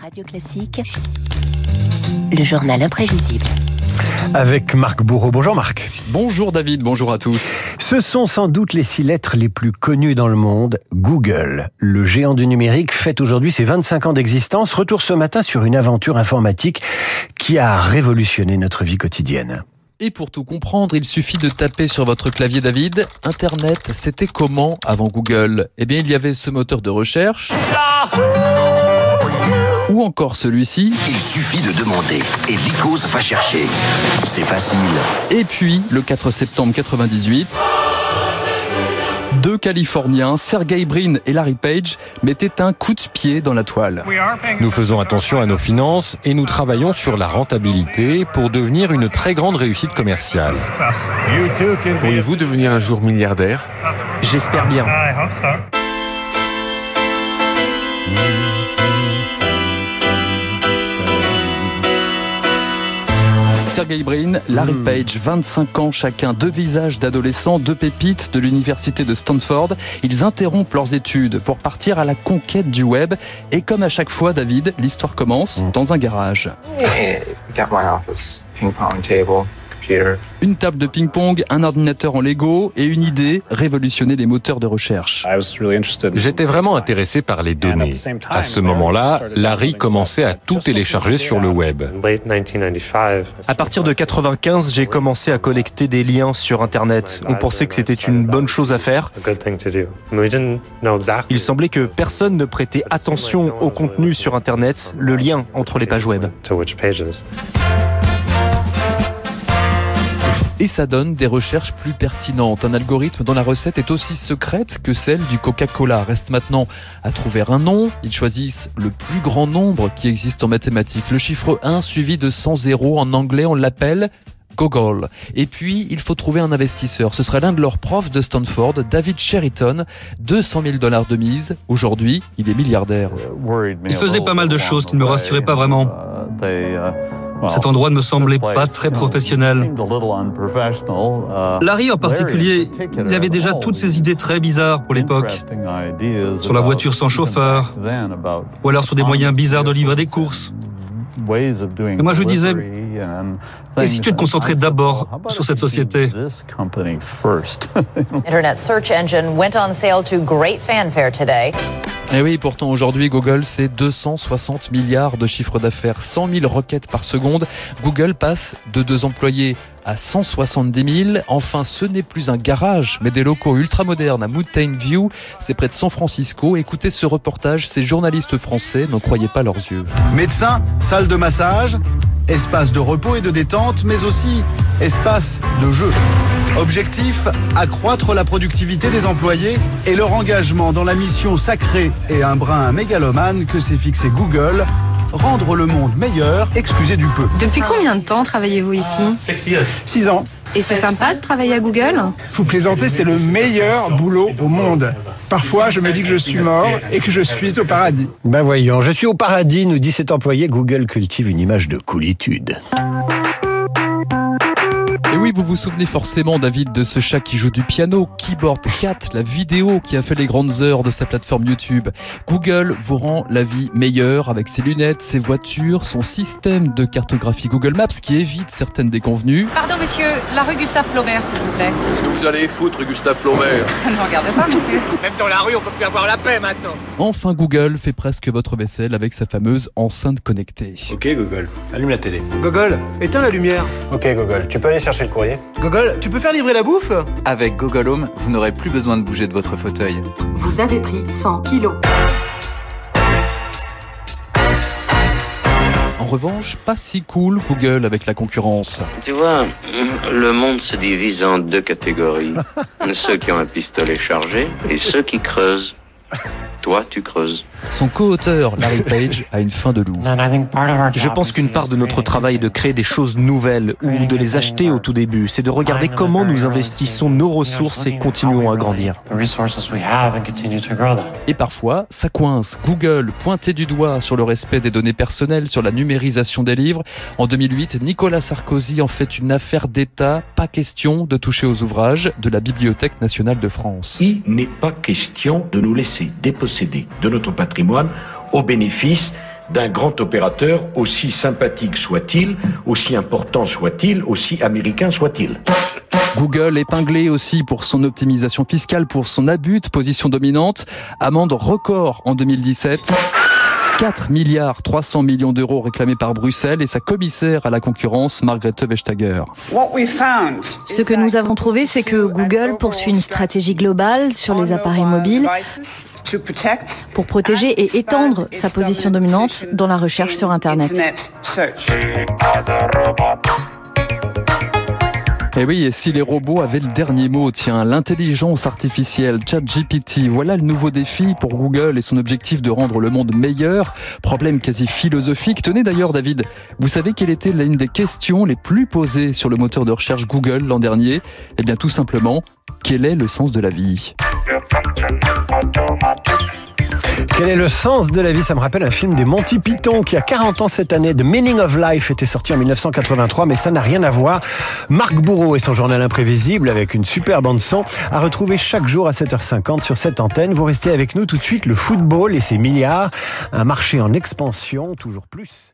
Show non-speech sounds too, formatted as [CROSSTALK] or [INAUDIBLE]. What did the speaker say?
Radio Classique, le journal imprévisible. Avec Marc Bourreau. Bonjour Marc. Bonjour David, bonjour à tous. Ce sont sans doute les six lettres les plus connues dans le monde. Google, le géant du numérique, fête aujourd'hui ses 25 ans d'existence. Retour ce matin sur une aventure informatique qui a révolutionné notre vie quotidienne. Et pour tout comprendre, il suffit de taper sur votre clavier David. Internet, c'était comment avant Google? Eh bien, il y avait ce moteur de recherche. Ou encore celui-ci. Il suffit de demander et l'ICOS va chercher. C'est facile. Et puis, le 4 septembre 98, deux Californiens, Sergey Brin et Larry Page, mettaient un coup de pied dans la toile. Nous faisons attention à nos finances et nous travaillons sur la rentabilité pour devenir une très grande réussite commerciale. Pourriez-vous devenir un jour milliardaire? J'espère bien. Sergey Brin, Larry Page, 25 ans chacun, deux visages d'adolescents, deux pépites de l'université de Stanford. Ils interrompent leurs études pour partir à la conquête du web. Et comme à chaque fois, David, l'histoire commence dans un garage. Une table de ping-pong, un ordinateur en Lego et une idée, révolutionner les moteurs de recherche. J'étais vraiment intéressé par les données. À ce moment-là, Larry commençait à tout télécharger sur le web. À partir de 95, j'ai commencé à collecter des liens sur Internet. On pensait que c'était une bonne chose à faire. Il semblait que personne ne prêtait attention au contenu sur Internet, le lien entre les pages web. Et ça donne des recherches plus pertinentes. Un algorithme dont la recette est aussi secrète que celle du Coca-Cola. Reste maintenant à trouver un nom. Ils choisissent le plus grand nombre qui existe en mathématiques. Le chiffre 1 suivi de 100 zéros. En anglais, on l'appelle Gogol. Et puis, il faut trouver un investisseur. Ce serait l'un de leurs profs de Stanford, David Sheriton. 200 000 dollars de mise. Aujourd'hui, il est milliardaire. Il faisait pas mal de choses qui ne me rassuraient pas vraiment. Cet endroit ne me semblait pas très professionnel. Larry en particulier, il avait déjà toutes ces idées très bizarres pour l'époque. Sur la voiture sans chauffeur, ou alors sur des moyens bizarres de livrer des courses. Et moi je disais, et si tu te concentrais d'abord sur cette société? [LAUGHS] Internet search engine went on sale to great fanfare today. Et oui, pourtant aujourd'hui, Google, c'est 260 milliards de chiffre d'affaires, 100 000 requêtes par seconde. Google passe de deux employés à 170 000. Enfin, ce n'est plus un garage, mais des locaux ultramodernes à Mountain View. C'est près de San Francisco. Écoutez ce reportage, ces journalistes français n'en croyaient pas leurs yeux. Médecin, salle de massage, espace de repos et de détente, mais aussi espace de jeu. Objectif, accroître la productivité des employés et leur engagement dans la mission sacrée et un brin mégalomane que s'est fixé Google, rendre le monde meilleur, excusez du peu. Depuis combien de temps travaillez-vous ici Six ans. Et c'est sympa de travailler à Google Vous plaisantez, c'est le meilleur boulot au monde. Parfois, je me dis que je suis mort et que je suis au paradis. Ben voyons, je suis au paradis, nous dit cet employé. Google cultive une image de coolitude. Oui, vous vous souvenez forcément, David, de ce chat qui joue du piano, Keyboard Cat, la vidéo qui a fait les grandes heures de sa plateforme YouTube. Google vous rend la vie meilleure avec ses lunettes, ses voitures, son système de cartographie Google Maps qui évite certaines déconvenues. Pardon, monsieur, la rue Gustave Flaubert, s'il vous plaît. Qu'est-ce que vous allez foutre, Gustave Flaubert? Ça ne me regarde pas, monsieur. Même dans la rue, on peut plus avoir la paix maintenant. Enfin, Google fait presque votre vaisselle avec sa fameuse enceinte connectée. Ok, Google, allume la télé. Google, éteins la lumière. Ok, Google, tu peux aller chercher le courrier Google, tu peux faire livrer la bouffe Avec Google Home, vous n'aurez plus besoin de bouger de votre fauteuil. Vous avez pris 100 kilos. En revanche, pas si cool Google avec la concurrence. Tu vois, le monde se divise en deux catégories. [LAUGHS] ceux qui ont un pistolet chargé et ceux qui creusent. Toi, tu creuses. Son co-auteur, Larry Page, a une fin de loup. Je pense qu'une part de notre travail est de créer des choses nouvelles ou de les acheter au tout début. C'est de regarder comment nous investissons nos ressources et continuons à grandir. Et parfois, ça coince. Google pointait du doigt sur le respect des données personnelles, sur la numérisation des livres. En 2008, Nicolas Sarkozy en fait une affaire d'État. Pas question de toucher aux ouvrages de la Bibliothèque nationale de France. Il n'est pas question de nous laisser déposséder de notre patrimoine au bénéfice d'un grand opérateur, aussi sympathique soit-il, aussi important soit-il, aussi américain soit-il. Google épinglé aussi pour son optimisation fiscale, pour son abus de position dominante. Amende record en 2017. 4 milliards 300 millions d'euros réclamés par Bruxelles et sa commissaire à la concurrence, Margrethe Vestager. Ce que nous avons trouvé, c'est que Google poursuit une stratégie globale sur les appareils mobiles pour protéger et étendre sa position dominante dans la recherche sur Internet. Et eh oui, et si les robots avaient le dernier mot, tiens, l'intelligence artificielle, ChatGPT, voilà le nouveau défi pour Google et son objectif de rendre le monde meilleur. Problème quasi philosophique. Tenez d'ailleurs, David, vous savez quelle était l'une des questions les plus posées sur le moteur de recherche Google l'an dernier? Eh bien, tout simplement, quel est le sens de la vie? Quel est le sens de la vie? Ça me rappelle un film des Monty Python qui a 40 ans cette année. The Meaning of Life était sorti en 1983, mais ça n'a rien à voir. Marc Bourreau et son journal imprévisible avec une super bande son à retrouver chaque jour à 7h50 sur cette antenne. Vous restez avec nous tout de suite. Le football et ses milliards, un marché en expansion, toujours plus.